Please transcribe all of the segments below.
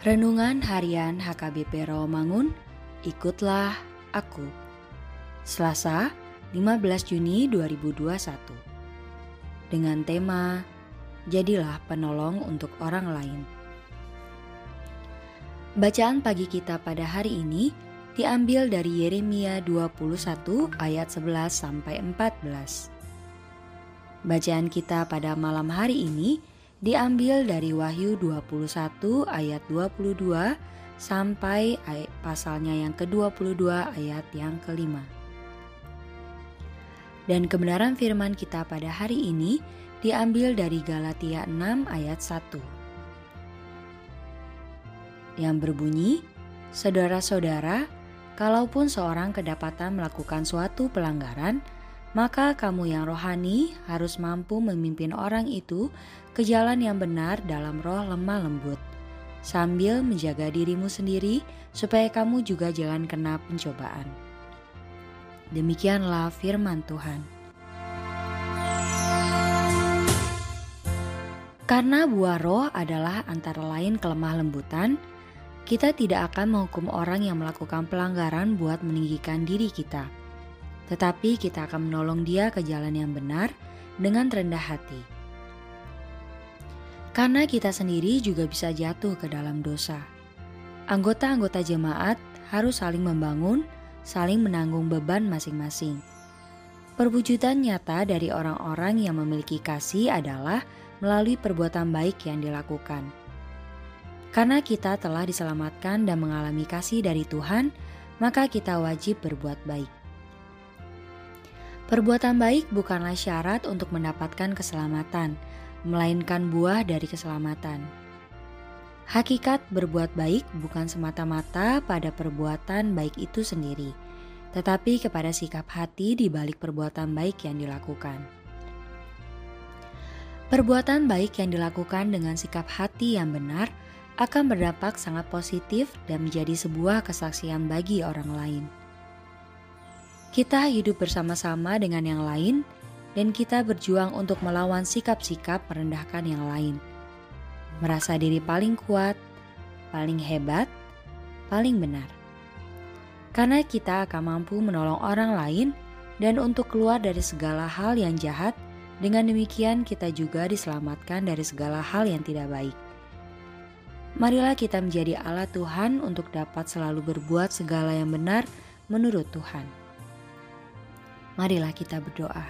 Renungan Harian HKBP Rawamangun, ikutlah aku. Selasa, 15 Juni 2021. Dengan tema Jadilah penolong untuk orang lain. Bacaan pagi kita pada hari ini diambil dari Yeremia 21 ayat 11 sampai 14. Bacaan kita pada malam hari ini diambil dari Wahyu 21 ayat 22 sampai pasalnya yang ke-22 ayat yang kelima. Dan kebenaran firman kita pada hari ini diambil dari Galatia 6 ayat 1. Yang berbunyi, Saudara-saudara, kalaupun seorang kedapatan melakukan suatu pelanggaran, maka kamu yang rohani harus mampu memimpin orang itu ke jalan yang benar dalam roh lemah lembut, sambil menjaga dirimu sendiri supaya kamu juga jangan kena pencobaan. Demikianlah firman Tuhan. Karena buah roh adalah antara lain kelemah lembutan, kita tidak akan menghukum orang yang melakukan pelanggaran buat meninggikan diri kita tetapi kita akan menolong dia ke jalan yang benar dengan rendah hati. Karena kita sendiri juga bisa jatuh ke dalam dosa. Anggota-anggota jemaat harus saling membangun, saling menanggung beban masing-masing. Perwujudan nyata dari orang-orang yang memiliki kasih adalah melalui perbuatan baik yang dilakukan. Karena kita telah diselamatkan dan mengalami kasih dari Tuhan, maka kita wajib berbuat baik. Perbuatan baik bukanlah syarat untuk mendapatkan keselamatan, melainkan buah dari keselamatan. Hakikat berbuat baik bukan semata-mata pada perbuatan baik itu sendiri, tetapi kepada sikap hati di balik perbuatan baik yang dilakukan. Perbuatan baik yang dilakukan dengan sikap hati yang benar akan berdampak sangat positif dan menjadi sebuah kesaksian bagi orang lain. Kita hidup bersama-sama dengan yang lain, dan kita berjuang untuk melawan sikap-sikap merendahkan yang lain. Merasa diri paling kuat, paling hebat, paling benar. Karena kita akan mampu menolong orang lain dan untuk keluar dari segala hal yang jahat, dengan demikian kita juga diselamatkan dari segala hal yang tidak baik. Marilah kita menjadi alat Tuhan untuk dapat selalu berbuat segala yang benar menurut Tuhan. Marilah kita berdoa.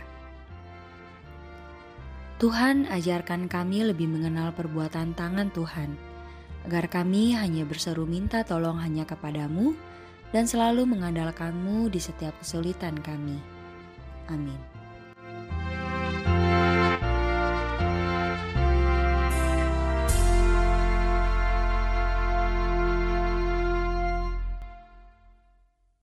Tuhan, ajarkan kami lebih mengenal perbuatan tangan Tuhan, agar kami hanya berseru minta tolong hanya kepadamu dan selalu mengandalkanmu di setiap kesulitan kami. Amin.